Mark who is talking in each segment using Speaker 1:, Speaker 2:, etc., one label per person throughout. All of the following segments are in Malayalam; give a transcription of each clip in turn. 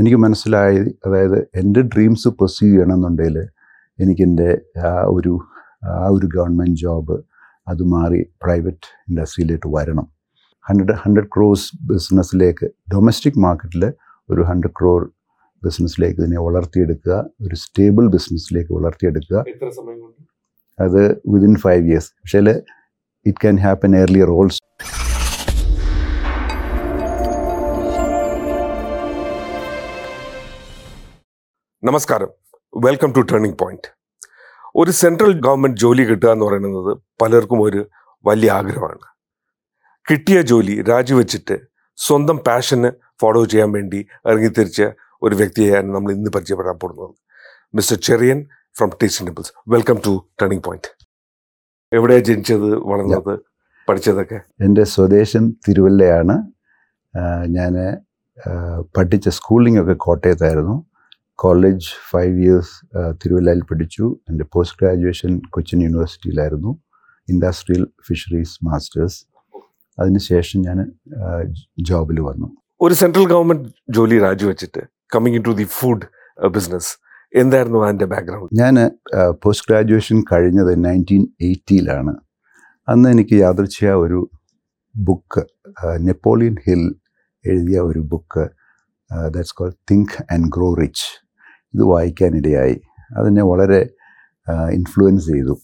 Speaker 1: എനിക്ക് മനസ്സിലായി അതായത് എന്റെ ഡ്രീംസ് പെർസ്യൂ ചെയ്യണമെന്നുണ്ടെങ്കിൽ എനിക്കെന്റെ ആ ഒരു ആ ഒരു ഗവൺമെന്റ് ജോബ് അത് മാറി പ്രൈവറ്റ് ഇൻഡസ്ട്രിയിലേക്ക് വരണം. ഹൺഡ്രഡ് ഹൺഡ്രഡ് ക്രോസ് ബിസിനസ്സിലേക്ക് ഡൊമസ്റ്റിക് മാർക്കറ്റിൽ ഒരു ഹൺഡ്രഡ് ക്രോർ ബിസിനസ്സിലേക്ക് ഇതിനെ വളർത്തിയെടുക്കുക ഒരു സ്റ്റേബിൾ ബിസിനസ്സിലേക്ക് വളർത്തിയെടുക്കുക. അത് വിതിൻ ഫൈവ് ഇയേഴ്സ് പക്ഷേ it can happen earlier also
Speaker 2: നമസ്കാരം. വെൽക്കം ടു ടേണിംഗ് പോയിന്റ് ഒരു സെൻട്രൽ ഗവൺമെന്റ് ജോലി കിട്ടുക എന്ന് പറയുന്നത് പലർക്കും ഒരു വലിയ ആഗ്രഹമാണ്. കിട്ടിയ ജോലി രാജിവെച്ചിട്ട് സ്വന്തം പാഷന് ഫോളോ ചെയ്യാൻ വേണ്ടി ഇറങ്ങിത്തിരിച്ച ഒരു വ്യക്തിയെയാണ് നമ്മൾ ഇന്ന് പരിചയപ്പെടാൻ പോകുന്നത്. Mister Cherian from teaching temples welcome to turning point എവിടെയാണ് ജനിച്ചത് വളർന്നത് പഠിച്ചതൊക്കെ?
Speaker 1: എന്റെ സ്വദേശം തിരുവല്ലയാണ്. ഞാൻ പഠിച്ച സ്കൂളിംഗ് ഒക്കെ കോട്ടയത്തായിരുന്നു. കോളേജ് ഫൈവ് ഇയേഴ്സ് തിരുവല്ലയിൽ പഠിച്ചു. എന്റെ പോസ്റ്റ് ഗ്രാജുവേഷൻ കൊച്ചിൻ യൂണിവേഴ്സിറ്റിയിലായിരുന്നു ഇൻഡസ്ട്രിയൽ ഫിഷറീസ് മാസ്റ്റേഴ്സ് അതിനുശേഷം ഞാൻ ജോബിൽ വന്നു.
Speaker 2: ഒരു സെൻട്രൽ ഗവൺമെന്റ് ജോലി രാജിവെച്ചിട്ട് coming to the food business എന്തായിരുന്നു അതിന്റെ ബാക്ക്ഗ്രൗണ്ട്
Speaker 1: ഞാൻ പോസ്റ്റ് ഗ്രാജുവേഷൻ കഴിഞ്ഞത് നയന്റീൻ എയ്റ്റിയിലാണ് അന്ന് എനിക്ക് യാദർച്ഛയ ഒരു ബുക്ക് നെപ്പോളിയൻ ഹിൽ എഴുതിയ ഒരു book that's call think and grow rich ഇത് വായിക്കാനിടയായി. അതിനെ വളരെ ഇൻഫ്ലുവൻസ് ചെയ്തു.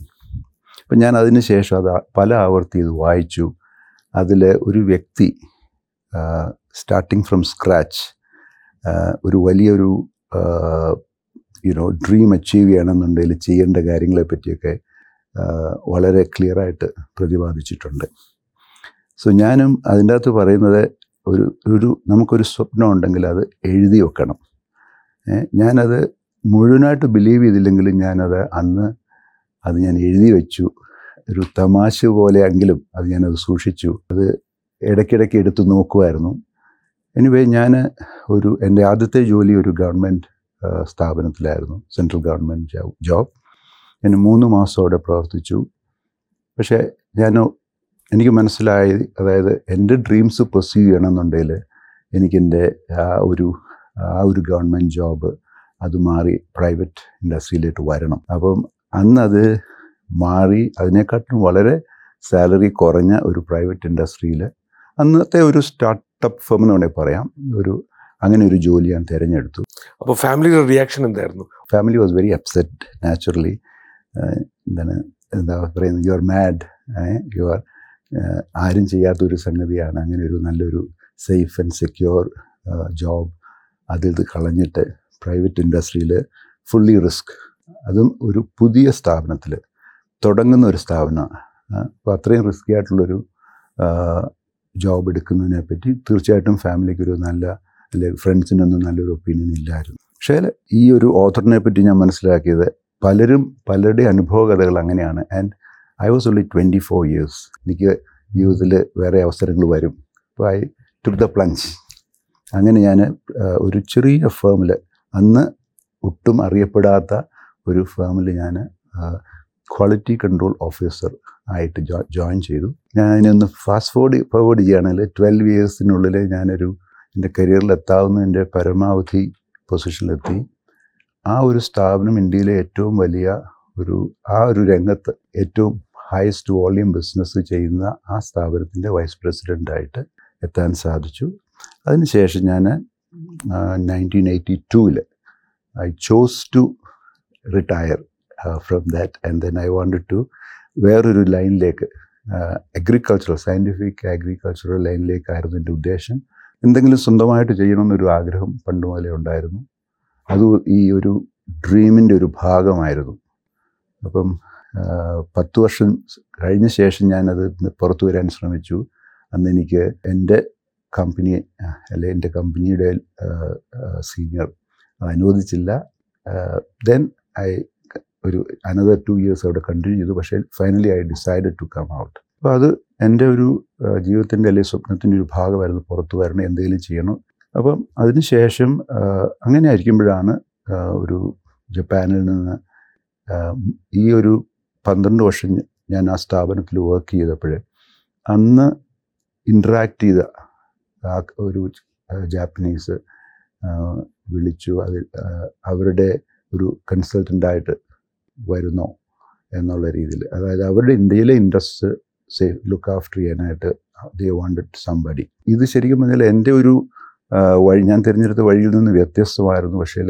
Speaker 1: അപ്പം ഞാൻ അതിന് ശേഷം അത് പല ആവർത്തി ഇത് വായിച്ചു. അതിൽ ഒരു വ്യക്തി സ്റ്റാർട്ടിങ് ഫ്രം സ്ക്രാച്ച് ഒരു വലിയൊരു യുനോ ഡ്രീം അച്ചീവ് ചെയ്യണമെന്നുണ്ടെങ്കിൽ ചെയ്യേണ്ട കാര്യങ്ങളെ പറ്റിയൊക്കെ വളരെ ക്ലിയറായിട്ട് പ്രതിപാദിച്ചിട്ടുണ്ട്. സോ ഞാനും അതിന്റെ അകത്ത് പറയുന്നത് ഒരു ഒരു നമുക്കൊരു സ്വപ്നം ഉണ്ടെങ്കിൽ അത് എഴുതി വെക്കണം. ഞാനത് മുഴുവനായിട്ട് ബിലീവ് ചെയ്തില്ലെങ്കിലും ഞാനത് അന്ന് അത് ഞാൻ എഴുതി വെച്ചു. ഒരു തമാശ പോലെയെങ്കിലും അത് ഞാനത് സൂക്ഷിച്ചു. അത് ഇടയ്ക്കിടയ്ക്ക് എടുത്ത് നോക്കുമായിരുന്നു എനിവേ ഞാൻ ഒരു എന്റെ ആദ്യത്തെ ജോലി ഒരു ഗവൺമെന്റ് സ്ഥാപനത്തിലായിരുന്നു. സെൻട്രൽ ഗവൺമെന്റ് ജോബ് ഞാൻ മൂന്ന് മാസം അവിടെ പ്രവർത്തിച്ചു. പക്ഷേ ഞാൻ എനിക്ക് മനസ്സിലായി അതായത് എന്റെ ഡ്രീംസ് പെർസീവ് ചെയ്യണമെന്നുണ്ടെങ്കിൽ എനിക്കെന്റെ ആ ഒരു ആ ഒരു ഗവൺമെന്റ് ജോബ് അത് മാറി പ്രൈവറ്റ് ഇൻഡസ്ട്രിയിലേക്ക് വരണം. അപ്പം അന്നത് മാറി അതിനെക്കാട്ടും വളരെ സാലറി കുറഞ്ഞ ഒരു പ്രൈവറ്റ് ഇൻഡസ്ട്രിയിൽ അന്നത്തെ ഒരു സ്റ്റാർട്ടപ്പ് ഫേം എന്ന് വേണമെങ്കിൽ പറയാം. ഒരു അങ്ങനെ ഒരു ജോലി ഞാൻ തിരഞ്ഞെടുത്തു.
Speaker 2: അപ്പോൾ ഫാമിലിയുടെ റിയാക്ഷൻ എന്തായിരുന്നു?
Speaker 1: Family was very upset naturally എന്താണ് എന്താ പറയുന്നത്? You are mad you are ആരും ചെയ്യാത്തൊരു സംഗതിയാണ്. അങ്ങനെ ഒരു നല്ലൊരു സേഫ് ആൻഡ് സെക്യൂർ ജോബ് അതിൽ ഇത് കളഞ്ഞിട്ട് പ്രൈവറ്റ് ഇൻഡസ്ട്രിയിൽ ഫുള്ളി റിസ്ക് അതും ഒരു പുതിയ സ്ഥാപനത്തിൽ തുടങ്ങുന്ന ഒരു സ്ഥാപനമാണ് അപ്പോൾ അത്രയും റിസ്കി ആയിട്ടുള്ളൊരു ജോബ് എടുക്കുന്നതിനെ പറ്റി തീർച്ചയായിട്ടും ഫാമിലിക്ക് ഒരു നല്ല അല്ലെങ്കിൽ ഫ്രണ്ട്സിനൊന്നും നല്ലൊരു ഒപ്പീനിയൻ ഇല്ലായിരുന്നു. പക്ഷേ ഈ ഒരു ഓഥറിനെ പറ്റി ഞാൻ മനസ്സിലാക്കിയത് പലരും പലരുടെ അനുഭവകഥകൾ അങ്ങനെയാണ്. And I was only twenty four years എനിക്ക് ജീവിതത്തിൽ വേറെ അവസരങ്ങൾ വരും. അപ്പോൾ ഐ ടു ദ പ്ലഞ്ച് അങ്ങനെ ഞാൻ ഒരു ചെറിയ ഫേമിൽ അന്ന് ഒട്ടും അറിയപ്പെടാത്ത ഒരു ഫേമിൽ ഞാൻ ക്വാളിറ്റി കൺട്രോൾ ഓഫീസർ ആയിട്ട് ജോയിൻ ചെയ്തു. ഞാൻ അതിനൊന്ന് ഫാസ്റ്റ് ഫോർഡ് ഫോർവേഡ് ചെയ്യുകയാണെങ്കിൽ ട്വൽവ് ഇയേഴ്സിനുള്ളിൽ ഞാനൊരു എന്റെ കരിയറിൽ എത്താവുന്ന എത്താവുന്നതിന്റെ പരമാവധി പൊസിഷനിലെത്തി ആ ഒരു സ്ഥാപനം ഇന്ത്യയിലെ ഏറ്റവും വലിയ ഒരു ആ ഒരു രംഗത്ത് ഏറ്റവും ഹയസ്റ്റ് വോളിയം ബിസിനസ് ചെയ്യുന്ന ആ സ്ഥാപനത്തിന്റെ വൈസ് പ്രസിഡന്റായിട്ട് എത്താൻ സാധിച്ചു. അതിനുശേഷം ഞാൻ നയന്റീൻ എയ്റ്റി ടൂവിൽ I chose to retire from that and then I wanted to വേറൊരു ലൈനിലേക്ക് അഗ്രികൾച്ചറൽ സയന്റിഫിക് അഗ്രികൾച്ചറൽ ലൈനിലേക്കായിരുന്നു എന്റെ ഉദ്ദേശം. എന്തെങ്കിലും സ്വന്തമായിട്ട് ചെയ്യണമെന്നൊരു ആഗ്രഹം പണ്ട് മുതലേ ഉണ്ടായിരുന്നു. അത് ഈ ഒരു ഡ്രീമിന്റെ ഒരു ഭാഗമായിരുന്നു. അപ്പം പത്ത് വർഷം കഴിഞ്ഞ ശേഷം ഞാനത് പുറത്തു വരാൻ ശ്രമിച്ചു. അന്ന് എനിക്ക് എന്റെ കമ്പനി അല്ലെ എന്റെ കമ്പനിയുടെ സീനിയർ അനുവദിച്ചില്ല. ദെൻ ഐ ഒരു അനദർ ടു ഇയേഴ്സ് അവിടെ കണ്ടിന്യൂ ചെയ്തു. പക്ഷേ finally I decide to come out അപ്പോൾ അത് എന്റെ ഒരു ജീവിതത്തിന്റെ അല്ലെങ്കിൽ സ്വപ്നത്തിന്റെ ഒരു ഭാഗമായിരുന്നു. പുറത്തു വരണം എന്തെങ്കിലും ചെയ്യണം. അപ്പം അതിനുശേഷം അങ്ങനെ ആയിരിക്കുമ്പോഴാണ് ഒരു ജപ്പാനിൽ നിന്ന് ഈ ഒരു പന്ത്രണ്ട് വർഷം ഞാൻ ആ സ്ഥാപനത്തിൽ വർക്ക് ചെയ്തപ്പോൾ അന്ന് ഇൻട്രാക്ട് ചെയ്ത ഒരു ജാപ്പനീസ് വിളിച്ചു. അതിൽ അവരുടെ ഒരു കൺസൾട്ടന്റായിട്ട് വരുന്നോ എന്നുള്ള രീതിയിൽ. അതായത് അവരുടെ ഇന്ത്യയിലെ ഇൻട്രസ്റ്റ് സേഫ് ലുക്ക് ആഫ്റ്റർ ചെയ്യാനായിട്ട് ദേ വാണ്ടഡ് സംബടി ഇത് ശരിക്കും പറഞ്ഞാൽ എന്റെ ഒരു വഴി ഞാൻ തിരഞ്ഞെടുത്ത വഴിയിൽ നിന്ന് വ്യത്യസ്തമായിരുന്നു. പക്ഷേ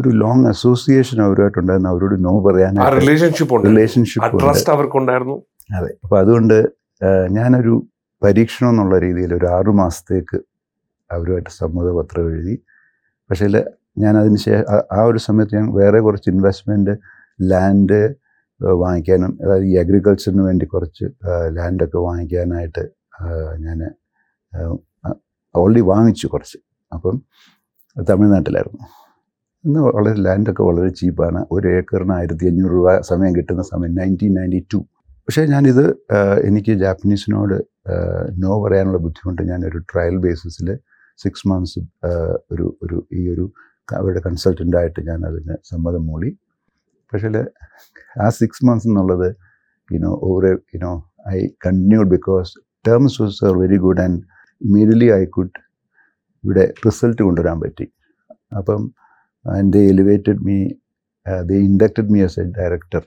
Speaker 1: ഒരു ലോങ് അസോസിയേഷൻ അവരുമായിട്ടുണ്ടായിരുന്നു. അവരോട് നോ പറയാൻ
Speaker 2: റിലേഷൻഷിപ്പ്
Speaker 1: റിലേഷൻഷിപ്പ്
Speaker 2: ട്രസ്റ്റ് അവർക്കുണ്ടായിരുന്നു.
Speaker 1: അതെ. അപ്പോൾ അതുകൊണ്ട് ഞാനൊരു പരീക്ഷണം എന്നുള്ള രീതിയിൽ ഒരു ആറു മാസത്തേക്ക് അവരുമായിട്ട് സമ്മതപത്രം എഴുതി. പക്ഷേ ഞാൻ അതിന് ശേഷം ആ ഒരു സമയത്ത് ഞാൻ വേറെ കുറച്ച് ഇൻവെസ്റ്റ്മെന്റ് ലാൻഡ് വാങ്ങിക്കാനും അതായത് ഈ അഗ്രികൾച്ചറിന് വേണ്ടി കുറച്ച് ലാൻഡൊക്കെ വാങ്ങിക്കാനായിട്ട് ഞാൻ ഓൾറെഡി വാങ്ങിച്ചു കുറച്ച്. അപ്പം തമിഴ്നാട്ടിലായിരുന്നു. ഇന്ന് വളരെ ലാൻഡൊക്കെ വളരെ ചീപ്പാണ് ഒരു ഏക്കറിന് ആയിരത്തി അഞ്ഞൂറ് രൂപ സമയം കിട്ടുന്ന സമയം നയന്റീൻ നയന്റി ടു പക്ഷേ ഞാനിത് എനിക്ക് ജാപ്പനീസിനോട് നോ പറയാനുള്ള ബുദ്ധിമുട്ട് ഞാൻ ഒരു ട്രയൽ ബേസിസിൽ സിക്സ് മന്ത്സ് ഒരു ഒരു ഈ ഒരു അവരുടെ കൺസൾട്ടന്റായിട്ട് ഞാൻ അതിന് സമ്മതം മൂളി. പക്ഷേ ആ സിക്സ് മന്ത്സ് എന്നുള്ളത് you know over you know I continued because terms was are very good and immediately I could ഇവിടെ റിസൾട്ട് കൊണ്ടുവരാൻ പറ്റി. അപ്പം and they elevated me they inducted me as a director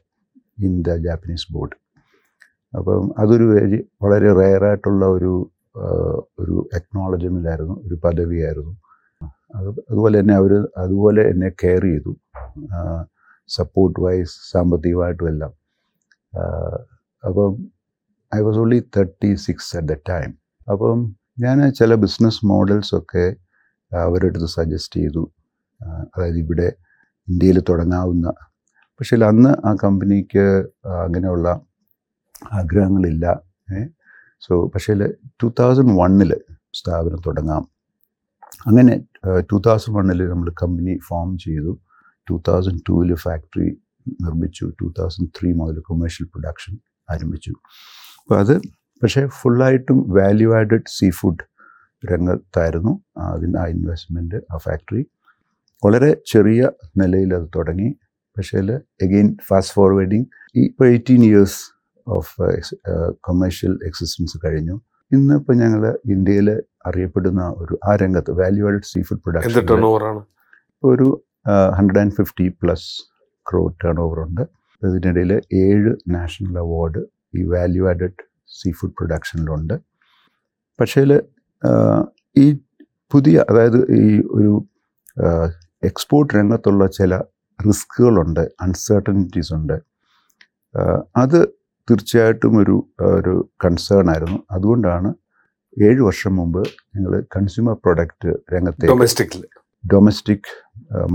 Speaker 1: in the Japanese board അപ്പം അതൊരു very- വളരെ റെയറായിട്ടുള്ള ഒരു ഒരു ആയിരുന്നു ഒരു പദവിയായിരുന്നു. അത് അതുപോലെ തന്നെ അവർ അതുപോലെ എന്നെ കെയർ ചെയ്തു. സപ്പോർട്ട് വൈസ് സാമ്പത്തികമായിട്ടും എല്ലാം. അപ്പം I was only thirty six at the time അപ്പം ഞാൻ ചില ബിസിനസ് മോഡൽസൊക്കെ അവരുടെ അടുത്ത് സജസ്റ്റ് ചെയ്തു. അതായത് ഇവിടെ ഇന്ത്യയിൽ തുടങ്ങാവുന്ന. പക്ഷേ അന്ന് ആ കമ്പനിക്ക് അങ്ങനെയുള്ള ആഗ്രഹങ്ങളില്ല. സോ പക്ഷേ ടു തൗസൻഡ് വണ്ണിൽ സ്ഥാപനം തുടങ്ങാം. അങ്ങനെ ടു തൗസൻഡ് വണ്ണിൽ നമ്മൾ കമ്പനി ഫോം ചെയ്തു. ടു തൗസൻഡ് ടൂവിൽ ഫാക്ടറി നിർമ്മിച്ചു. ടു തൗസൻഡ് ത്രീ മുതൽ കൊമേഴ്ഷ്യൽ പ്രൊഡക്ഷൻ ആരംഭിച്ചു. അപ്പോൾ അത് പക്ഷേ ഫുള്ളായിട്ടും വാല്യൂ ആഡഡ് സീ ഫുഡ് രംഗത്തായിരുന്നു. അതിന് ആ ഇൻവെസ്റ്റ്മെന്റ് ആ ഫാക്ടറി വളരെ ചെറിയ നിലയിൽ അത് തുടങ്ങി. പക്ഷേ എഗെയിൻ ഫാസ്റ്റ് ഫോർവേഡിങ് ഈ ഇപ്പോൾ eighteen years of commercial existence കഴിഞ്ഞു. ഇന്നിപ്പോൾ ഞങ്ങൾ ഇന്ത്യയിൽ അറിയപ്പെടുന്ന ഒരു ആ രംഗത്ത് value added sea food production ഒരു hundred and fifty plus crore turn over ഉണ്ട്. ഇതിനിടയിൽ ഏഴ് നാഷണൽ അവാർഡ് ഈ വാല്യൂ ആഡഡ് സീ ഫുഡ് പ്രൊഡക്ഷനിലുണ്ട് പക്ഷേ ഈ പുതിയ അതായത് ഈ ഒരു എക്സ്പോർട്ട് രംഗത്തുള്ള ചില റിസ്കുകളുണ്ട് അൺസർട്ടനിറ്റീസ് ഉണ്ട്. അത് തീർച്ചയായിട്ടും ഒരു ഒരു കൺസേൺ ആയിരുന്നു. അതുകൊണ്ടാണ് ഏഴ് വർഷം മുമ്പ് ഞങ്ങൾ കൺസ്യൂമർ പ്രൊഡക്റ്റ് രംഗത്തെ
Speaker 2: ഡൊമസ്റ്റിക്കിൽ
Speaker 1: ഡൊമസ്റ്റിക്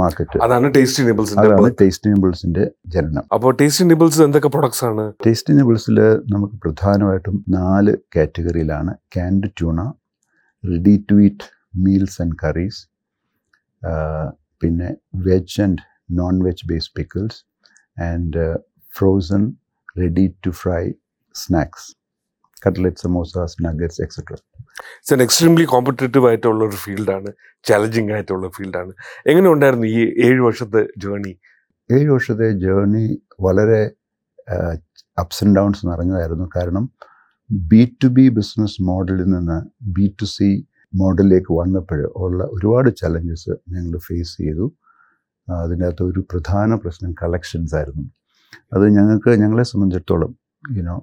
Speaker 1: മാർക്കറ്റ്
Speaker 2: അതാണ് ടേസ്റ്റി നിബിൾസ്
Speaker 1: അതാണ് ടേസ്റ്റി നിബിൾസിന്റെ ജനനം.
Speaker 2: അപ്പോൾ ടേസ്റ്റി നിബിൾസ് എന്തൊക്കെ പ്രൊഡക്ട്സ് ആണ്?
Speaker 1: ടേസ്റ്റി നിബിൾസിൽ നമുക്ക് പ്രധാനമായിട്ടും നാല് കാറ്റഗറിയിലാണ്. Canned tuna ready to eat meals and curries പിന്നെ veg and non veg base pickles and frozen ready to fry snacks cutlet samosas nuggets etcetera
Speaker 2: it's an extremely competitive ആയിട്ടുള്ള ഒരു ഫീൽഡാണ് ചലഞ്ചിങ് ആയിട്ടുള്ള ഫീൽഡാണ്. എങ്ങനെ ഉണ്ടായിരുന്നു ഈ ഏഴ് വർഷത്തെ ജേണി
Speaker 1: ഏഴ് വർഷത്തെ ജേണി വളരെ അപ്സ് ആൻഡ് ഡൗൺസ് നിറഞ്ഞതായിരുന്നു. കാരണം ബി ടു ബി ബിസിനസ് മോഡലിൽ നിന്ന് ബി ടു സി മോഡലിലേക്ക് വന്നപ്പോൾ ഉള്ള ഒരുപാട് ചലഞ്ചസ് ഞങ്ങൾ ഫേസ് ചെയ്തു. അകത്ത് ഒരു പ്രധാന പ്രശ്നം കളക്ഷൻസ് ആയിരുന്നു. അത് ഞങ്ങൾക്ക് ഞങ്ങളെ സംബന്ധിച്ചിടത്തോളം യുനോ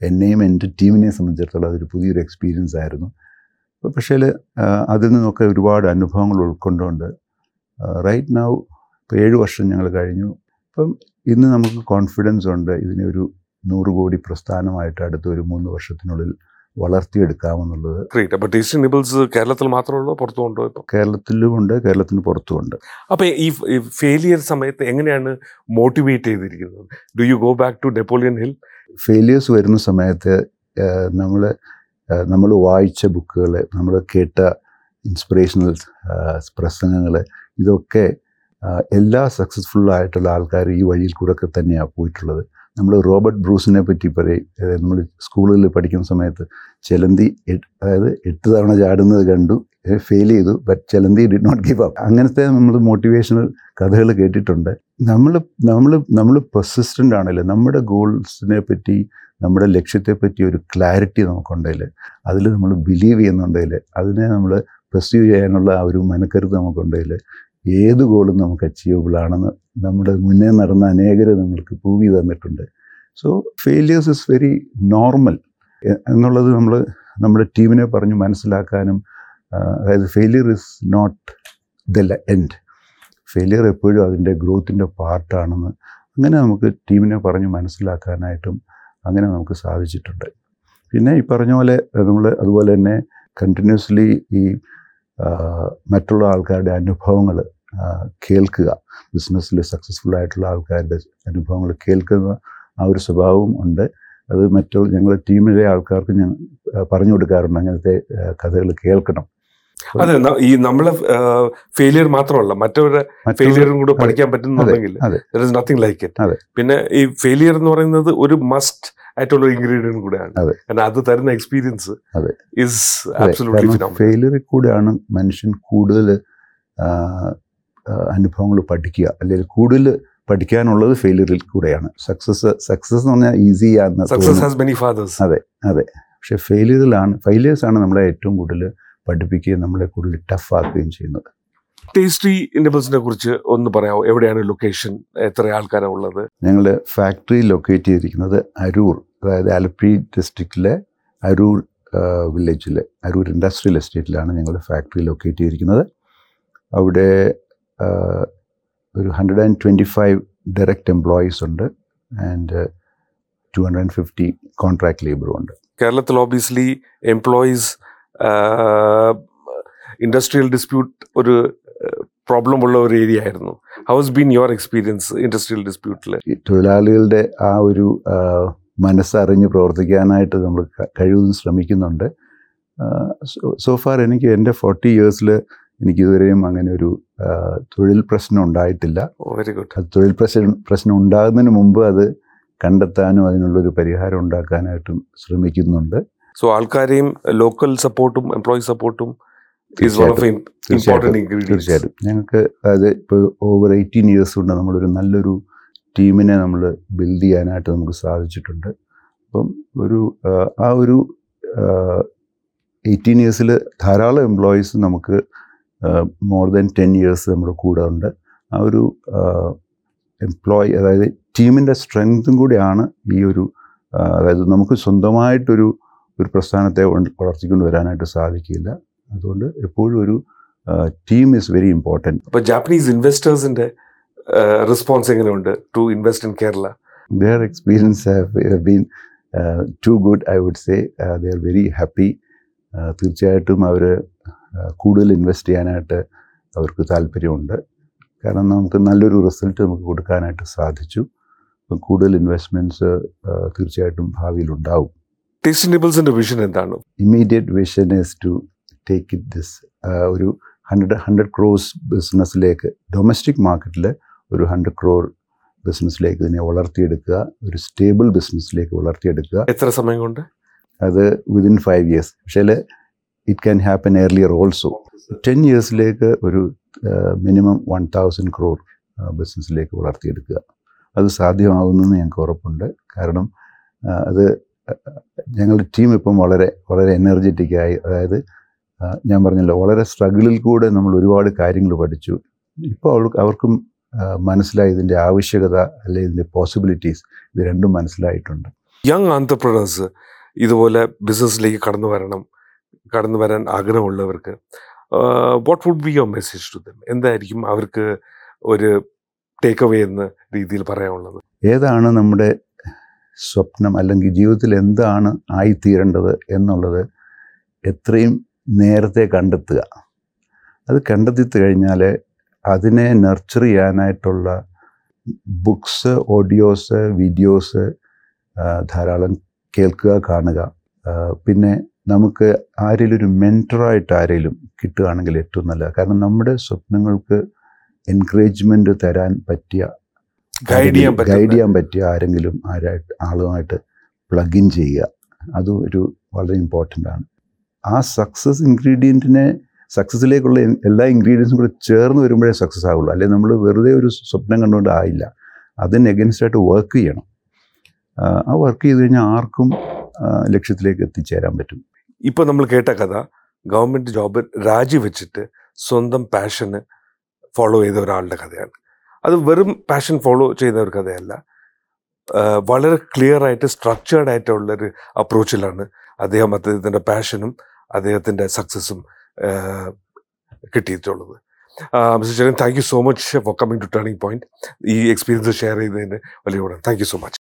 Speaker 1: എന്നെയും എന്റെ ടീമിനെയും സംബന്ധിച്ചിടത്തോളം അതൊരു പുതിയൊരു എക്സ്പീരിയൻസ് ആയിരുന്നു. പക്ഷേ അതിൽ നിന്നൊക്കെ ഒരുപാട് അനുഭവങ്ങൾ ഉൾക്കൊണ്ടുകൊണ്ട് റൈറ്റ് നൗ ഇപ്പോൾ ഏഴ് വർഷം ഞങ്ങൾ കഴിഞ്ഞു. ഇപ്പം ഇന്ന് നമുക്ക് കോൺഫിഡൻസ് ഉണ്ട്. ഇതിനെ ഒരു നൂറ് കോടി പ്രസ്ഥാനമായിട്ട് അടുത്ത ഒരു മൂന്ന് വർഷത്തിനുള്ളിൽ വളർത്തിയെടുക്കാമെന്നുള്ളത്
Speaker 2: ഗ്രേറ്റ് അപ്പോൾ ടേസ്റ്റി നിബിൾസ് കേരളത്തിൽ മാത്രമുള്ളൂ പുറത്തുമുണ്ടോ ഇപ്പോൾ
Speaker 1: കേരളത്തിലുമുണ്ട് കേരളത്തിന് പുറത്തുമുണ്ട്.
Speaker 2: അപ്പോൾ ഈ ഫെയിലിയർ സമയത്ത് എങ്ങനെയാണ് മോട്ടിവേറ്റ് ചെയ്തിരിക്കുന്നത്? Do you go back to Napoleon Hill
Speaker 1: failures വരുന്ന സമയത്ത് നമ്മൾ നമ്മൾ വായിച്ച ബുക്കുകൾ നമ്മൾ കേട്ട ഇൻസ്പിറേഷണൽ പ്രസംഗങ്ങൾ ഇതൊക്കെ എല്ലാ സക്സസ്ഫുൾ ആയിട്ടുള്ള ആൾക്കാർ ഈ വഴിയിൽ കൂടെ ഒക്കെ തന്നെയാണ് പോയിട്ടുള്ളത്. നമ്മൾ റോബർട്ട് ബ്രൂസിനെ പറ്റി പറയും. നമ്മൾ സ്കൂളിൽ പഠിക്കുന്ന സമയത്ത് ചെലന്തി അതായത് എട്ട് തവണ ചാടുന്നത് കണ്ടു ഫെയിൽ ചെയ്തു ബട്ട് ചെലന്തി ഡിഡ് നോട്ട് ഗിവ് അപ്പ് അങ്ങനത്തെ നമ്മൾ മോട്ടിവേഷണൽ കഥകൾ കേട്ടിട്ടുണ്ട്. നമ്മൾ നമ്മൾ നമ്മൾ പെർസിസ്റ്റന്റ് ആണല്ലോ നമ്മുടെ ഗോൾസിനെ പറ്റി നമ്മുടെ ലക്ഷ്യത്തെ പറ്റി ഒരു ക്ലാരിറ്റി നമുക്കുണ്ടെങ്കിൽ അതിൽ നമ്മൾ ബിലീവ് ചെയ്യുന്നുണ്ടെങ്കിൽ അതിനെ നമ്മൾ പെർസ്യൂ ചെയ്യാനുള്ള ആ ഒരു മനക്കരുത് നമുക്കുണ്ടെങ്കിൽ ഏത് ഗോളും നമുക്ക് അച്ചീവബിൾ ആണെന്ന് നമ്മുടെ മുന്നേ നടന്ന അനേകർ നമ്മൾക്ക് പ്രൂവ് തന്നിട്ടുണ്ട്. So failures is very normal എന്നുള്ളത് നമ്മൾ നമ്മുടെ ടീമിനെ പറഞ്ഞ് മനസ്സിലാക്കാനും അതായത് failure is not the end failure എപ്പോഴും അതിന്റെ ഗ്രോത്തിന്റെ പാർട്ടാണെന്ന് അങ്ങനെ നമുക്ക് ടീമിനെ പറഞ്ഞ് മനസ്സിലാക്കാനായിട്ടും അങ്ങനെ നമുക്ക് സാധിച്ചിട്ടുണ്ട്. പിന്നെ ഈ പറഞ്ഞ പോലെ നമ്മൾ അതുപോലെ തന്നെ കണ്ടിന്യൂസ്ലി ഈ മറ്റുള്ള ആൾക്കാരുടെ അനുഭവങ്ങൾ കേൾക്കുക. ബിസിനസ്സിൽ സക്സസ്ഫുൾ ആയിട്ടുള്ള ആൾക്കാരുടെ അനുഭവങ്ങൾ കേൾക്കുന്ന ആ ഒരു സ്വഭാവവും ഉണ്ട്. അത് മറ്റുള്ള ഞങ്ങളുടെ ടീമിലെ ആൾക്കാർക്ക് ഞാൻ പറഞ്ഞു കൊടുക്കാറുണ്ട് അങ്ങനത്തെ കഥകൾ കേൾക്കണം.
Speaker 2: അതെ ഈ നമ്മളെ ഫെയിലിയർ മാത്രമല്ല മറ്റവരുടെ ഫെയിലിയറും കൂടെ പഠിക്കാൻ പറ്റുന്നുണ്ടെങ്കിൽ. നത്തിങ് ലൈക്ക് ഇറ്റ് പിന്നെ ഈ ഫെയിലിയർ എന്ന് പറയുന്നത് ഒരു മസ്റ്റ് ആയിട്ടുള്ള ഇൻഗ്രീഡിയന്റ് കൂടെയാണ്. കാരണം അത് തരുന്ന എക്സ്പീരിയൻസ്. ഇസ്
Speaker 1: ഫെയിലിയർ കൂടെയാണ് മനുഷ്യൻ കൂടുതൽ അനുഭവങ്ങൾ പഠിക്കുക. അല്ലെങ്കിൽ കൂടുതൽ പഠിക്കാനുള്ളത് ഫെയിലിയറിൽ കൂടെയാണ്. സക്സസ് സക്സസ് എന്ന് പറഞ്ഞാൽ ഈസി ആണ്
Speaker 2: സക്സസ് ഹാസ് മെനി ഫാദേഴ്സ് അതെ അതെ.
Speaker 1: പക്ഷേ ഫെയിലിയറിലാണ് ഫെയിലിയേഴ്സ് ആണ് നമ്മളെ ഏറ്റവും കൂടുതൽ പഠിപ്പിക്കുകയും നമ്മളെ കൂടുതൽ ടഫാക്കുകയും ചെയ്യുന്നത്.
Speaker 2: ടേസ്റ്റി ഇൻഡബിൾസിനെ കുറിച്ച് ഒന്ന് പറയാമോ എവിടെയാണ് ലൊക്കേഷൻ എത്ര ആൾക്കാരാണ് ഉള്ളത്
Speaker 1: ഞങ്ങൾ ഫാക്ടറി ലൊക്കേറ്റ് ചെയ്തിരിക്കുന്നത് അരൂർ അതായത് ആലപ്പി ഡിസ്ട്രിക്റ്റിലെ അരൂർ വില്ലേജിലെ അരൂർ ഇൻഡസ്ട്രിയൽ എസ്റ്റേറ്റിലാണ് ഞങ്ങളുടെ ഫാക്ടറി ലൊക്കേറ്റ് ചെയ്തിരിക്കുന്നത്. അവിടെ ഒരു hundred and twenty five direct employees ഉണ്ട് and two hundred and fifty contract ലേബറും ഉണ്ട്.
Speaker 2: കേരളത്തിൽ ഓബിയസ്ലി എംപ്ലോയീസ് ഇൻഡസ്ട്രിയൽ ഡിസ്പ്യൂട്ട് ഒരു പ്രോബ്ലം ഉള്ള ഒരു ഏരിയ ആയിരുന്നു. How's been your experience industrial ഡിസ്പ്യൂട്ടിൽ
Speaker 1: ഈ തൊഴിലാളികളുടെ ആ ഒരു മനസ്സറിഞ്ഞ് പ്രവർത്തിക്കാനായിട്ട് നമ്മൾ കഴിവതും ശ്രമിക്കുന്നുണ്ട്. സോഫാർ എനിക്ക് എന്റെ ഫോർട്ടി ഇയേഴ്സിൽ എനിക്കിതുവരെയും അങ്ങനെ ഒരു തൊഴിൽ പ്രശ്നം ഉണ്ടായിട്ടില്ല.
Speaker 2: വെരി ഗുഡ്
Speaker 1: അത് തൊഴിൽ പ്രശ്നം പ്രശ്നം ഉണ്ടാകുന്നതിന് മുമ്പ് അത് കണ്ടെത്താനും അതിനുള്ളൊരു പരിഹാരം ഉണ്ടാക്കാനായിട്ടും ശ്രമിക്കുന്നുണ്ട്.
Speaker 2: സോ ആൾക്കാരെയും ലോക്കൽ സപ്പോർട്ടും എംപ്ലോയി സപ്പോർട്ടും
Speaker 1: തീർച്ചയായിട്ടും. ഞങ്ങൾക്ക് അതായത് ഇപ്പോൾ ഓവർ എയ്റ്റീൻ ഇയേഴ്സ് കൊണ്ട് നമ്മളൊരു നല്ലൊരു ടീമിനെ നമ്മൾ ബിൽഡ് ചെയ്യാനായിട്ട് നമുക്ക് സാധിച്ചിട്ടുണ്ട്. അപ്പം ഒരു ആ, ഒരു എയ്റ്റീൻ ഇയേഴ്സിൽ ധാരാളം എംപ്ലോയീസ് നമുക്ക് മോർ ദാൻ ടെൻ ഇയേഴ്സ് നമ്മുടെ കൂടെ ഉണ്ട്. ആ ഒരു എംപ്ലോയി അതായത് ടീമിന്റെ സ്ട്രെങ്തും കൂടിയാണ് ഈ ഒരു അതായത് നമുക്ക് സ്വന്തമായിട്ടൊരു ഒരു പ്രസ്ഥാനത്തെ വള- വളർത്തിക്കൊണ്ട് വരാനായിട്ട് സാധിക്കില്ല. അതുകൊണ്ട് എപ്പോഴും ഒരു ടീം ഈസ് വെരി ഇമ്പോർട്ടന്റ്
Speaker 2: അപ്പോൾ ജാപ്പനീസ് ഇൻവെസ്റ്റേഴ്സിന്റെ റെസ്പോൺസ് എങ്ങനെയുണ്ട് to invest in Kerala
Speaker 1: their experience have been too good I would say would very happy തീർച്ചയായിട്ടും അവർ കൂടുതൽ ഇൻവെസ്റ്റ് ചെയ്യാനായിട്ട് അവർക്ക് താല്പര്യമുണ്ട്. കാരണം നമുക്ക് നല്ലൊരു റിസൾട്ട് നമുക്ക് കൊടുക്കാനായിട്ട് സാധിച്ചു. കൂടുതൽ ഇൻവെസ്റ്റ്മെന്റ്സ് തീർച്ചയായിട്ടും ഭാവിയിൽ ഉണ്ടാവും.
Speaker 2: ടേസ്റ്റ് നിബിൾസിന്റെ വിഷൻ എന്താണ്?
Speaker 1: Immediate vision is to take it this ഒരു ഹൺഡ്രഡ് ഹൺഡ്രഡ് ക്രോസ് ബിസിനസ്സിലേക്ക് ഡൊമസ്റ്റിക് മാർക്കറ്റിൽ ഒരു ഹൺഡ്രഡ് ക്രോർ ബിസിനസ്സിലേക്ക് ഇതിനെ വളർത്തിയെടുക്കുക ഒരു സ്റ്റേബിൾ ബിസിനസ്സിലേക്ക് വളർത്തിയെടുക്കുക.
Speaker 2: എത്ര സമയം കൊണ്ട്?
Speaker 1: അത് വിതിൻ ഫൈവ് ഇയേഴ്സ് പക്ഷേ it can happen earlier also ten ഇയേഴ്സിലേക്ക് ഒരു മിനിമം വൺ തൗസൻഡ് ക്രോർ ബിസിനസ്സിലേക്ക് വളർത്തിയെടുക്കുക. അത് സാധ്യമാകുമെന്ന് ഞങ്ങൾക്ക് ഉറപ്പുണ്ട്. കാരണം ആ, അത് ഞങ്ങളുടെ ടീം ഇപ്പം വളരെ വളരെ എനർജറ്റിക്കായി അതായത് ഞാൻ പറഞ്ഞല്ലോ വളരെ സ്ട്രഗിളിൽ കൂടെ നമ്മൾ ഒരുപാട് കാര്യങ്ങൾ പഠിച്ചു. ഇപ്പോൾ അവർക്ക് അവർക്കും മനസ്സിലായി ഇതിന്റെ ആവശ്യകത അല്ലെങ്കിൽ ഇതിന്റെ പോസിബിലിറ്റീസ് ഇത് രണ്ടും മനസ്സിലായിട്ടുണ്ട്.
Speaker 2: യങ് ആന്റർപ്രണേഴ്സ് ഇതുപോലെ ബിസിനസ്സിലേക്ക് കടന്നു വരണം കടന്നു വരാൻ ആഗ്രഹമുള്ളവർക്ക് what would be your message to them എന്തായിരിക്കും അവർക്ക് ഒരു ടേക്ക് അവേ എന്ന രീതിയിൽ പറയാനുള്ളത്?
Speaker 1: ഏതാണ് നമ്മുടെ സ്വപ്നം അല്ലെങ്കിൽ ജീവിതത്തിൽ എന്താണ് ആയിത്തീരേണ്ടത് എന്നുള്ളത് എത്രയും നേരത്തെ കണ്ടെത്തുക. അത് കണ്ടെത്തി കഴിഞ്ഞാൽ അതിനെ നർച്ചർ ചെയ്യാനായിട്ടുള്ള ബുക്സ് ഓഡിയോസ് വീഡിയോസ് ധാരാളം കേൾക്കുക കാണുക. പിന്നെ നമുക്ക് ആരെങ്കിലും ഒരു മെന്ററായിട്ട് ആരെങ്കിലും കിട്ടുകയാണെങ്കിൽ ഏറ്റവും നല്ല കാരണം നമ്മുടെ സ്വപ്നങ്ങൾക്ക് എൻകറേജ്മെന്റ് തരാൻ പറ്റിയ
Speaker 2: ഗൈഡ് ചെയ്യാൻ
Speaker 1: ഗൈഡ് ചെയ്യാൻ പറ്റിയ ആരെങ്കിലും ആരായിട്ട് ആളുമായിട്ട് പ്ലഗ് ഇൻ ചെയ്യുക. അതും ഒരു വളരെ ഇമ്പോർട്ടന്റ് ആണ്. ആ സക്സസ് ഇൻഗ്രീഡിയന്റിനെ സക്സസ്സിലേക്കുള്ള എല്ലാ ഇൻഗ്രീഡിയൻസും കൂടെ ചേർന്ന് വരുമ്പോഴേ സക്സസ് ആവുള്ളൂ. അല്ലെങ്കിൽ നമ്മൾ വെറുതെ ഒരു സ്വപ്നം കണ്ടുകൊണ്ട് ആയില്ല. അതിന് എഗൻസ്റ്റ് ആയിട്ട് വർക്ക് ചെയ്യണം. ആ, ആ വർക്ക് ചെയ്ത് കഴിഞ്ഞാൽ ആർക്കും ലക്ഷ്യത്തിലേക്ക് എത്തിച്ചേരാൻ പറ്റും.
Speaker 2: ഇപ്പോൾ നമ്മൾ കേട്ട കഥ ഗവൺമെന്റ് ജോബ് രാജിവെച്ചിട്ട് സ്വന്തം പാഷന് ഫോളോ ചെയ്ത ഒരാളുടെ കഥയാണ്. അത് വെറും പാഷൻ ഫോളോ ചെയ്യുന്ന ഒരു കഥയല്ല. വളരെ ക്ലിയർ ആയിട്ട് സ്ട്രക്ചേർഡ് ആയിട്ടുള്ളൊരു അപ്രോച്ചിലാണ് അദ്ദേഹം അദ്ദേഹത്തിന്റെ പാഷനും അദ്ദേഹത്തിന്റെ സക്സസ്സും കിട്ടിയിട്ടുള്ളത്. Mister Cheran thank you so much for coming to turning point ഈ എക്സ്പീരിയൻസ് ഷെയർ ചെയ്തതിന് വലിയ താങ്ക് യു സോ മച്ച്